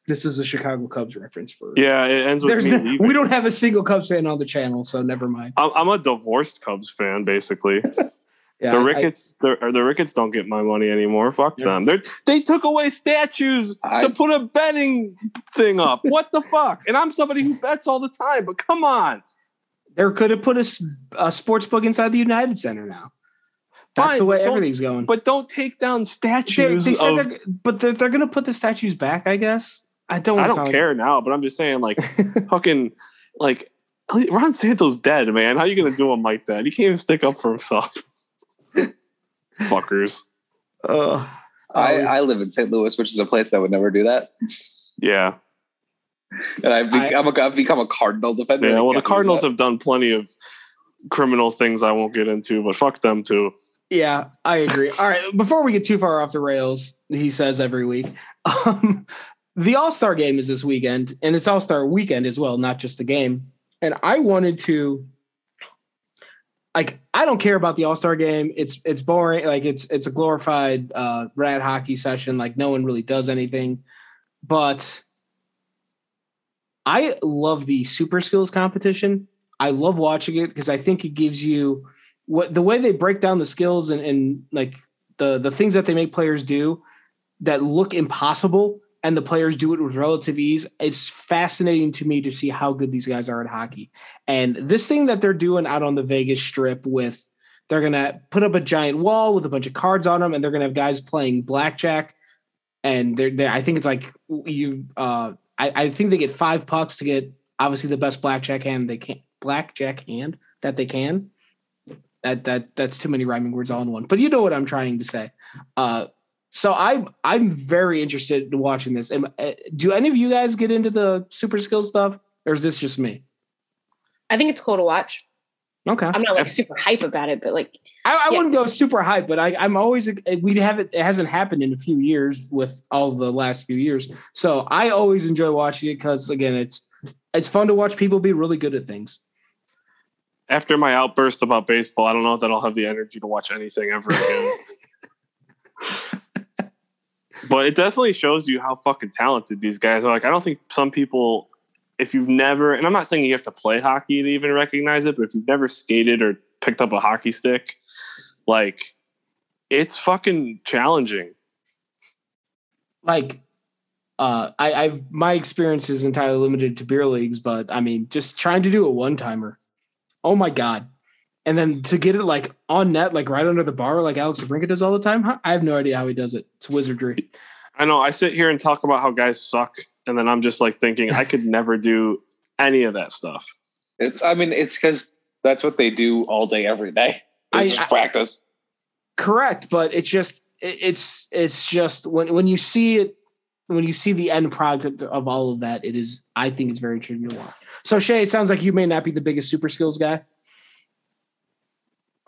This is a Chicago Cubs reference for. Yeah, it ends with There's me no, leaving. we don't have a single Cubs fan on the channel, so never mind. I'm, I'm a divorced Cubs fan, basically. Yeah, the I- I- Ricketts, the, or the Ricketts don't get my money anymore. Fuck Yeah. them. They they took away statues I- to put a betting thing up. what the fuck? And I'm somebody who bets all the time. But come on, There could have put a sports book inside the United Center now. That's Fine, the way everything's going. but don't take down They- statues. they said of- they're, but they're, they're going to put the statues back, I guess. I don't. I don't sound- care now. But I'm just saying, like fucking, like Ron Santo's dead, man. How you gonna do him like that? He can't even stick up for himself. Fuckers. Ugh. I, I live in St. Louis, which is a place that would never do that. Yeah. And I've, I- become, a, I've become a Cardinal defender. Yeah. Well, the can't do Cardinals have done plenty of criminal things I won't get into, but fuck them too. yeah, I agree. All right, before we get too far off the rails, he says every week. Um, the All Star game is this weekend, and it's All Star weekend as well, not just the game. And I wanted to, like, I don't care about the All Star game. It's it's boring. Like, it's it's a glorified uh, rad hockey session. Like, no one really does anything. But I love the super skills competition. I love watching it because I think it gives you what the way they break down the skills and, and like the the things that they make players do that look impossible and the players do it with relative ease. It's fascinating to me to see how good these guys are at hockey. And this thing that they're doing out on the Vegas strip with they're gonna put up a giant wall with a bunch of cards on them and they're gonna have guys playing blackjack and they're, they're I think it's like you uh I, I think they get five pucks to get obviously the best blackjack hand they can blackjack hand that they can. That that that's too many rhyming words all in one. But you know what I'm trying to say. Uh, so I'm I'm very interested in watching this. Am, uh, do any of you guys get into the super skill stuff, or is this just me? I think it's cool to watch. Okay, I'm not like super hype about it, but like I, I Yeah. wouldn't go super hype, but I, I'm always we haven't it hasn't happened in a few years with all the last few years. So I always enjoy watching it because again, it's it's fun to watch people be really good at things. After my outburst about baseball, I don't know that I'll have the energy to watch anything ever again. but it definitely shows you how fucking talented these guys are. Like, I don't think some people, if you've never, and I'm not saying you have to play hockey to even recognize it, but if you've never skated or picked up a hockey stick, like, it's fucking challenging. like uh I, I've my experience is entirely limited to beer leagues, but I mean just trying to do a one timer. Oh my god. And then to get it like on net, like right under the bar, like Alex DeBrincat does all the time. I have no idea how he does it. It's wizardry. I know I sit here and talk about how guys suck, and then I'm just like thinking I could never do any of that stuff. It's. I mean, it's because that's what they do all day, every day. I- It's just I- practice. Correct, but it's just it- it's it's just when when you see it when you see the end product of all of that, it is I think it's very interesting to watch. So Shay, it sounds like you may not be the biggest super skills guy.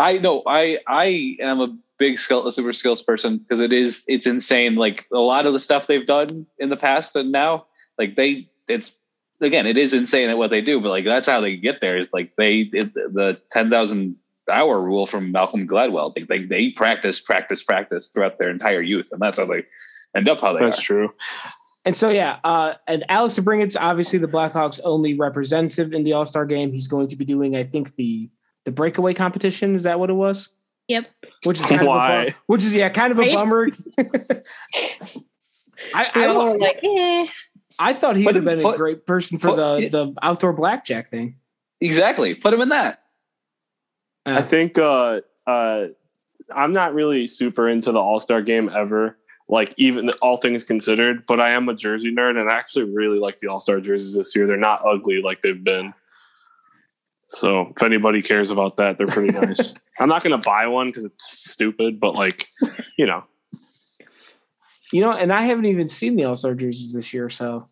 I know. I I am a big skill, a super skills person because it is. It's insane. Like a lot of the stuff they've done in the past and now, like they, it's again, it is insane at what they do, but like that's how they get there. Is like they it, the ten thousand hour rule from Malcolm Gladwell. They, they they practice, practice, practice throughout their entire youth, and that's how they end up how they That's are. true. And so yeah, uh, and Alex DeBrincat's obviously the Blackhawks' only representative in the All Star game. He's going to be doing, I think the the breakaway competition. Is that what it was? Yep. Which is kind of a Why? bum- which is yeah, kind of a Right? bummer. I, We all I, were like, eh. I thought he Put would have him- been a put- great person for put- the yeah. the outdoor blackjack thing. Exactly. Put him in that. Uh, I think uh, uh, I'm not really super into the All Star game ever. Like even all things considered, but I am a jersey nerd, and I actually really like the All Star jerseys this year. They're not ugly like they've been. So if anybody cares about that, they're pretty nice. I'm not gonna buy one because it's stupid, but like, you know, you know, and I haven't even seen the All Star jerseys this year, so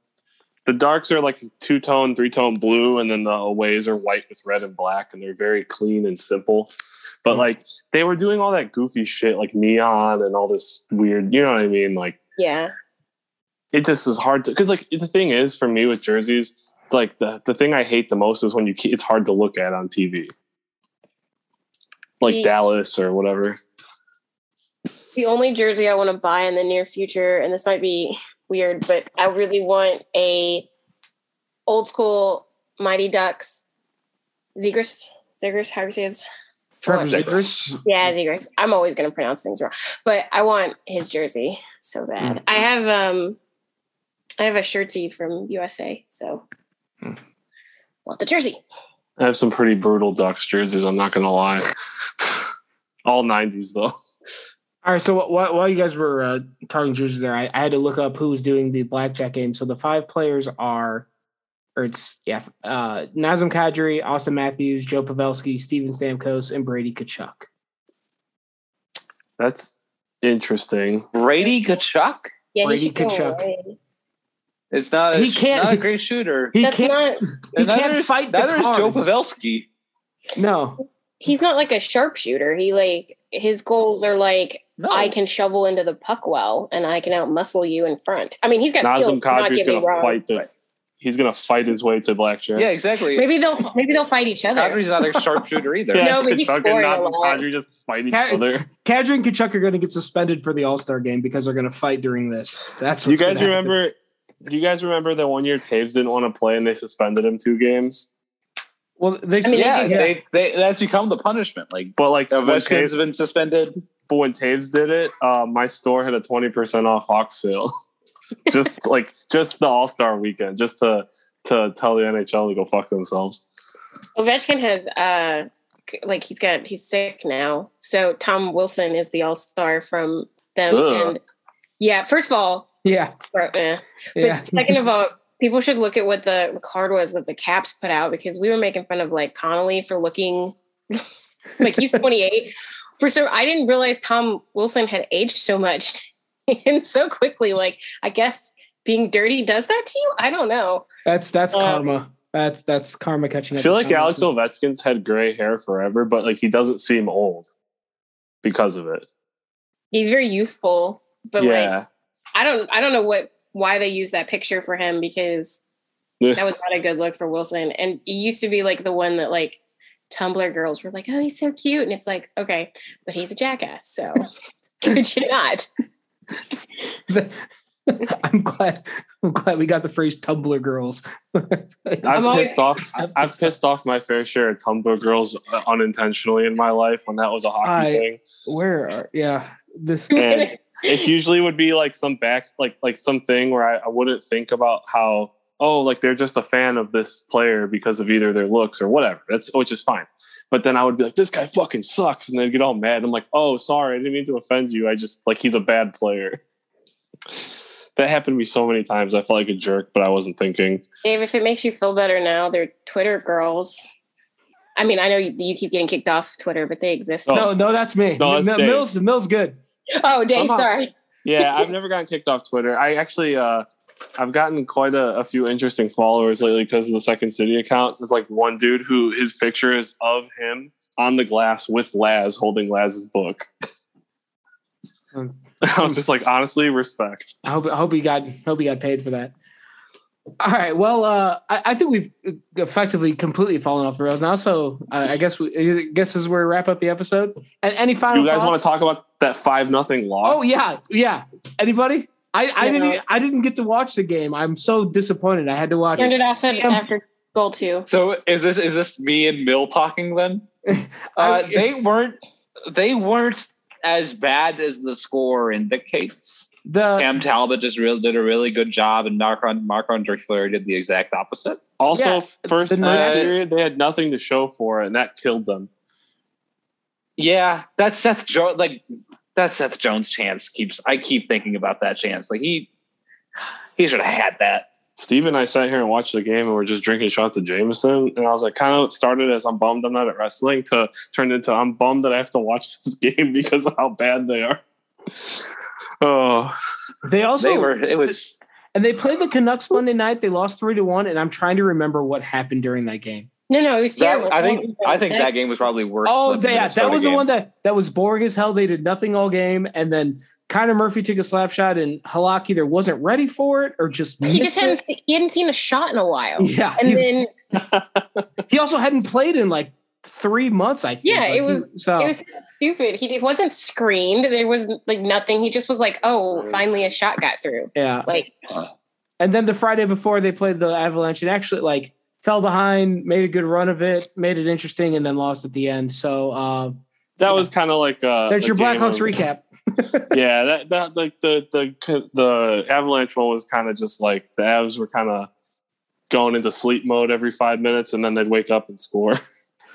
the darks are like two tone, three tone blue, and then the aways are white with red and black, and they're very clean and simple. But hmm. like they were doing all that goofy shit, like neon and all this weird, you know what I mean? Like Yeah. it just is hard to because like the thing is for me with jerseys, it's like the the thing I hate the most is when you it's hard to look at on TV, like Yeah. Dallas or whatever. The only jersey I want to buy in the near future, and this might be weird, but I really want a old school Mighty Ducks Zegers. Zegers, how do you say his? Trevor Zegers. Yeah, Zegers. I'm always going to pronounce things wrong, but I want his jersey so bad. Hmm. I have um, I have a shirty from USA, so. Want the jersey. I have some pretty brutal Ducks jerseys. I'm not gonna lie. all '90s though. All right, so while, while you guys were uh, talking jerseys there, I, I had to look up who was doing the blackjack game. So the five players are, or it's yeah, uh, Nazem Kadri, Auston Matthews, Joe Pavelski, Steven Stamkos, and Brady Tkachuk. That's interesting. Brady Tkachuk Yeah, Brady he should go Tkachuk. away. is not a, He can't- not a great shooter. He That's can't. not. he neither can't is, fight the neither is Joe cards. Pavelski. No, He's not like a sharpshooter. He like his goals are like No, I can shovel into the puck well, and I can outmuscle you in front. I mean, he's got skill. Nazem do Not Kadri's gonna fight the. He's gonna fight his way to blackjack. Yeah, exactly. Maybe they'll maybe they'll fight each other. Kadri's not a sharpshooter either. Yeah, No, but he's Tkachuk and scoring Nazem. Kadri just fight each Ka- other. Kadri and Tkachuk are going to get suspended for the All Star game because they're going to fight during this. That's You guys gonna happen. Remember? Do you guys remember that one year Toews didn't want to play and they suspended him two games? Well, they I mean, yeah, yeah. They, they, that's become the punishment. Like But like when Ovechkin's Toews, been suspended. but when Toews did it, uh, my store had a twenty percent off Hawk sale. just like just the All Star weekend, just to to tell the NHL to go fuck themselves. Ovechkin has uh like he's got he's sick now. So Tom Wilson is the all star from them. Ugh. And yeah, first of all, yeah, for- eh. yeah. But second of all, people should look at what the, the card was that the Caps put out because we were making fun of like Connolly for looking like he's 28. For so I didn't realize Tom Wilson had aged so much and so quickly. Like I guess being dirty does that to you. I don't know. That's that's Uh, karma. That's that's karma catching up. I feel like Alex Wilson. Ovechkin's had gray hair forever, but like he doesn't seem old because of it. He's very youthful, but like yeah, I don't I don't know what why they used that picture for him because that was not a good look for Wilson. And he used to be like the one that like Tumblr girls were like, oh, he's so cute. And it's like, okay, but he's a jackass. So could you not? I'm glad. I'm glad we got the phrase "Tumblr girls." I've I'm always- pissed off. I- I've pissed off my fair share of Tumblr girls uh, unintentionally in my life when that was a hockey I- thing. Where? Are, yeah, this. And it usually would be like some back, like like something where I, I wouldn't think about how oh like they're just a fan of this player because of either their looks or whatever. That's which is fine. But then I would be like, this guy fucking sucks, and they'd get all mad. And I'm like, oh sorry, I didn't mean to offend you. I just like he's a bad player. That happened to me so many times. I felt like a jerk, but I wasn't thinking. Dave, if it makes you feel better now, they're Twitter girls. I mean, I know you, you keep getting kicked off Twitter, but they exist. Oh. No, no, that's me. No, that's M- Dave. Mills, Mills, good. Oh, Dave, Somehow- sorry. Yeah, I've never gotten kicked off Twitter. I actually, uh, I've gotten quite a, a few interesting followers lately because of the Second City account. There's like one dude who his picture is of him on the glass with Laz holding Laz's book. I was just like, honestly, respect. I hope, I hope he got, hope he got paid for that. All right. Well, uh, I, I think we've effectively completely fallen off the rails now. So uh, I guess we I guess this is where we wrap up the episode. And any final? You guys want to talk about that five nothing loss? Oh yeah, yeah. Anybody? I, I didn't know- I didn't get to watch the game. I'm so disappointed. I had to watch Turned it off at, CM after goal two. So is this is this me and Mill talking then? Uh, they weren't they weren't as bad as the score indicates. The Cam Talbot just really did a really good job, and Marcon Marcon Drexler did the exact opposite. Also, Yeah, first the first night- period they had nothing to show for it, and that killed them. Yeah, that Seth Jones like that Seth Jones chance keeps. I keep thinking about that chance. Like he he should have had that. Steve and I sat here and watched the game, and we're just drinking shots of Jameson. And I was like, kind of started as I'm bummed I'm not at wrestling to turned into I'm bummed that I have to watch this game because of how bad they are. Oh, they also They were. It was. and they played the Canucks Monday night. They lost three to one, and I'm trying to remember what happened during that game. No, no, it was That. I think. I think that game was probably worse. Oh, than yeah, that Minnesota was the one that that was boring as hell. They did nothing all game, and then Connor Murphy took a slap shot, and Halak either wasn't ready for it or just he just hadn't it. he hadn't seen a shot in a while. Yeah, And he, then he also hadn't played in like three months. I think. Yeah, Like, it he- was- so. it was stupid. He it wasn't screened. There was like nothing. He just was like, "Oh, finally a shot got through." yeah, Like, and then the Friday before they played the Avalanche and actually like fell behind, made a good run of it, made it interesting, and then lost at the end. So uh, that was kind of like uh, there's your Blackhawks recap. yeah, that that like the the the Avalanche one was kind of just like the Avs were kind of going into sleep mode every five minutes, and then they'd wake up and score.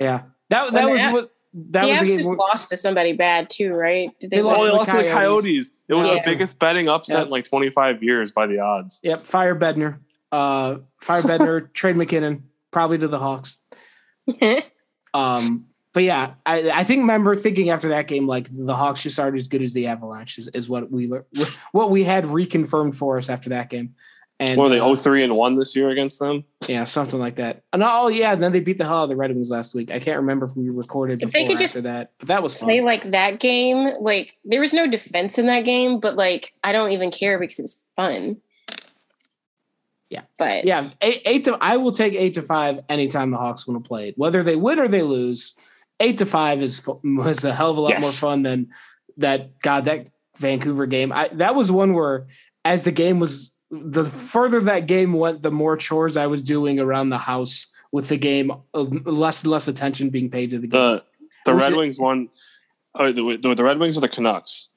Yeah, that that was what that the was the game. just where- lost to somebody bad too, right? Did They lost Oh, they to the lost to the Coyotes. Coyotes. It was Yeah. the biggest betting upset Yeah. in like 25 years by the odds. Yep, fire Bednar. Uh, fire Bednar, trade MacKinnon, probably to the Hawks. Um, but yeah, I, I think remember thinking after that game like the Hawks just aren't as good as the Avalanche is, is what we lear- what we had reconfirmed for us after that game. And What are they uh, 03 and 1 this year against them? yeah, something like that. And oh yeah, and then they beat the hell out of the Red Wings last week. I can't remember if we recorded If before they or could just after that, but that was fun. play like that game. Like there was no defense in that game, but like I don't even care because it was fun. Yeah. but yeah, eight, eight to I will take eight to five anytime the Hawks want to play it, whether they win or they lose. Eight to five is was a hell of a lot Yes. more fun than that. God, that Vancouver game. I that was one where as the game was the further that game went, the more chores I was doing around the house with the game, uh, less and less attention being paid to the game. The the Red it- Wings won. Oh, the, the, the Red Wings or the Canucks?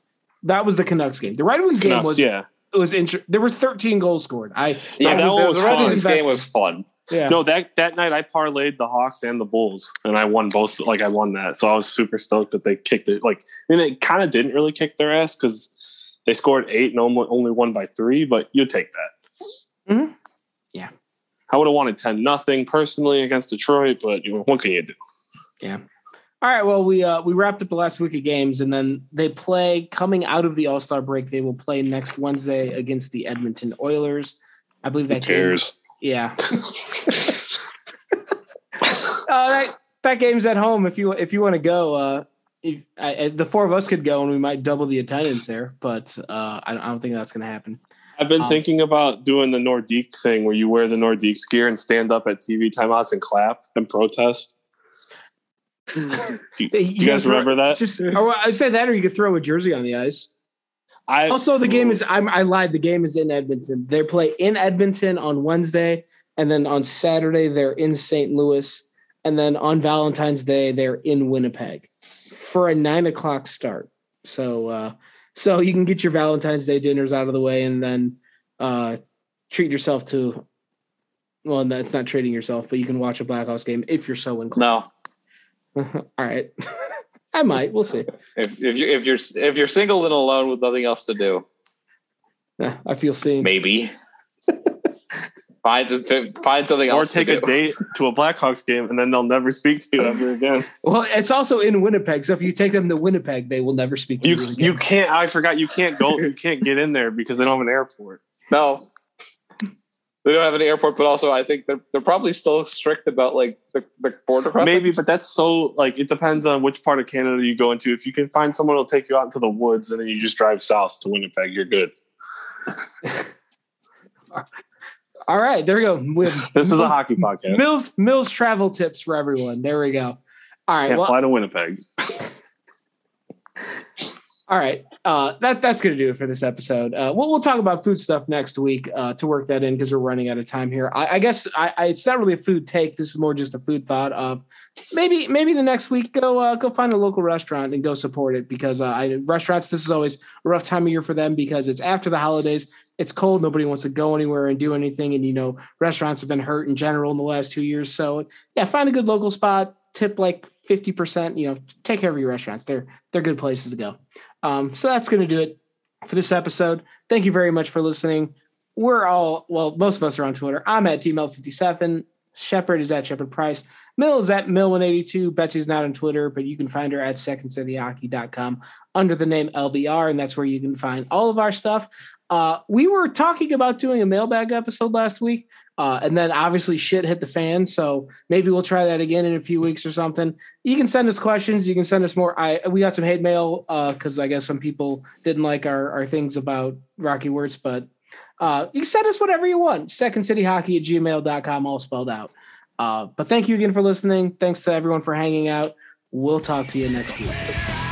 that was the Canucks game. The Red Wings game was yeah. It was inter- there were 13 goals scored. I Yeah, that one was the Red fun. Wings game was fun. yeah. No, that that night I parlayed the Hawks and the Bulls, and I won both. Like I won that, so I was super stoked that they kicked it. Like, and it kind of didn't really kick their ass because they scored eight and only only won by three. But you take that. Mhm. Yeah. I would have wanted ten nothing personally against Detroit, but you know, what can you do? Yeah. All right. Well, we uh, we wrapped up the last week of games, and then they play coming out of the All Star break. They will play next Wednesday against the Edmonton Oilers. I believe Who that game. Yeah. uh, that that game's at home. If you if you want to go, uh, if I, the four of us could go, and we might double the attendance there. But uh, I, don't- I don't think that's going to happen. I've been Um, thinking about doing the Nordique thing where you wear the Nordiques gear and stand up at TV timeouts and clap and protest. Do you, do you guys remember that? Just I say that, or you could throw a jersey on the ice. I Also, the game is I'm, I lied. The game is in Edmonton. They play in Edmonton on Wednesday, and then on Saturday they're in St. Louis, and then on Valentine's Day they're in Winnipeg for a nine o'clock start. So, uh, so you can get your Valentine's Day dinners out of the way, and then uh, treat yourself to. Well, that's not treating yourself, but you can watch a Blackhawks game if you're so inclined. No, All right, I might. We'll see. if if you if you're if you're single and alone with nothing else to do, Yeah, I feel seen. maybe find find something or else. Or take to a date to a Blackhawks game and then they'll never speak to you ever again. Well, it's also in Winnipeg, so if you take them to Winnipeg, they will never speak to you. You again. you can't. I forgot you can't go. You can't get in there because they don't have an airport. No. They don't have an airport, but also I think they're they're probably still strict about like the, the border crossing. Maybe, but that's so like it depends on which part of Canada you go into. If you can find someone who'll take you out into the woods and then you just drive south to Winnipeg, you're good. All right, there we go. With This is a hockey podcast. Mills Mills travel tips for everyone. There we go. All right. Can't Well, fly to Winnipeg. all right. Uh, that that's gonna do it for this episode. Uh, we'll we'll talk about food stuff next week uh, to work that in because we're running out of time here. I, I guess I, I it's not really a food take. This is more just a food thought of maybe maybe the next week go uh, go find a local restaurant and go support it because uh, I, restaurants this is always a rough time of year for them because it's after the holidays. It's cold. Nobody wants to go anywhere and do anything. And you know restaurants have been hurt in general in the last two years. So yeah, find a good local spot. Tip like fifty percent. You know, take care of your restaurants. They're they're good places to go. Um, so that's going to do it for this episode. Thank you very much for listening. We're all, well, most of us are on Twitter. I'm at DML57. Shepard is at Shepard Price. Mill is at Mill182. Betsy's not on Twitter, but you can find her at secondcityhockey.com under the name LBR, and that's where you can find all of our stuff. Uh, we were talking about doing a mailbag episode last week, uh, and then obviously shit hit the fan. So maybe we'll try that again in a few weeks or something. You can send us questions. You can send us more. I we got some hate mail because I guess some people didn't like our our things about Rocky Wirtz, but uh, you can send us whatever you want. Secondcityhockey at gmail.com, all spelled out. Uh, but thank you again for listening. Thanks to everyone for hanging out. We'll talk to you next week.